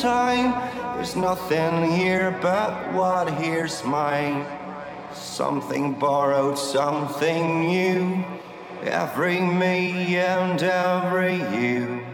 time. There's nothing here but what here's mine. Something borrowed, something new. Every me and every you.